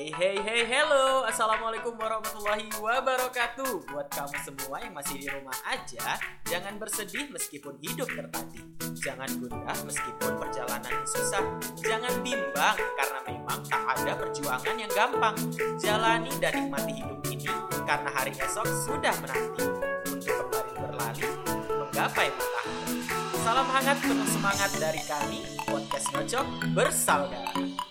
Hey hey hey hello. Assalamualaikum warahmatullahi wabarakatuh. Buat kamu semua yang masih di rumah aja Jangan bersedih meskipun hidup tertatih. Jangan gundah meskipun perjalanan susah. Jangan bimbang karena memang tak ada perjuangan yang gampang. Jalani dan nikmati hidup ini Karena hari esok sudah menanti. Untuk kembali berlari Menggapai matahari. Salam hangat penuh semangat dari kami Podcast Ngocok Bersaudara.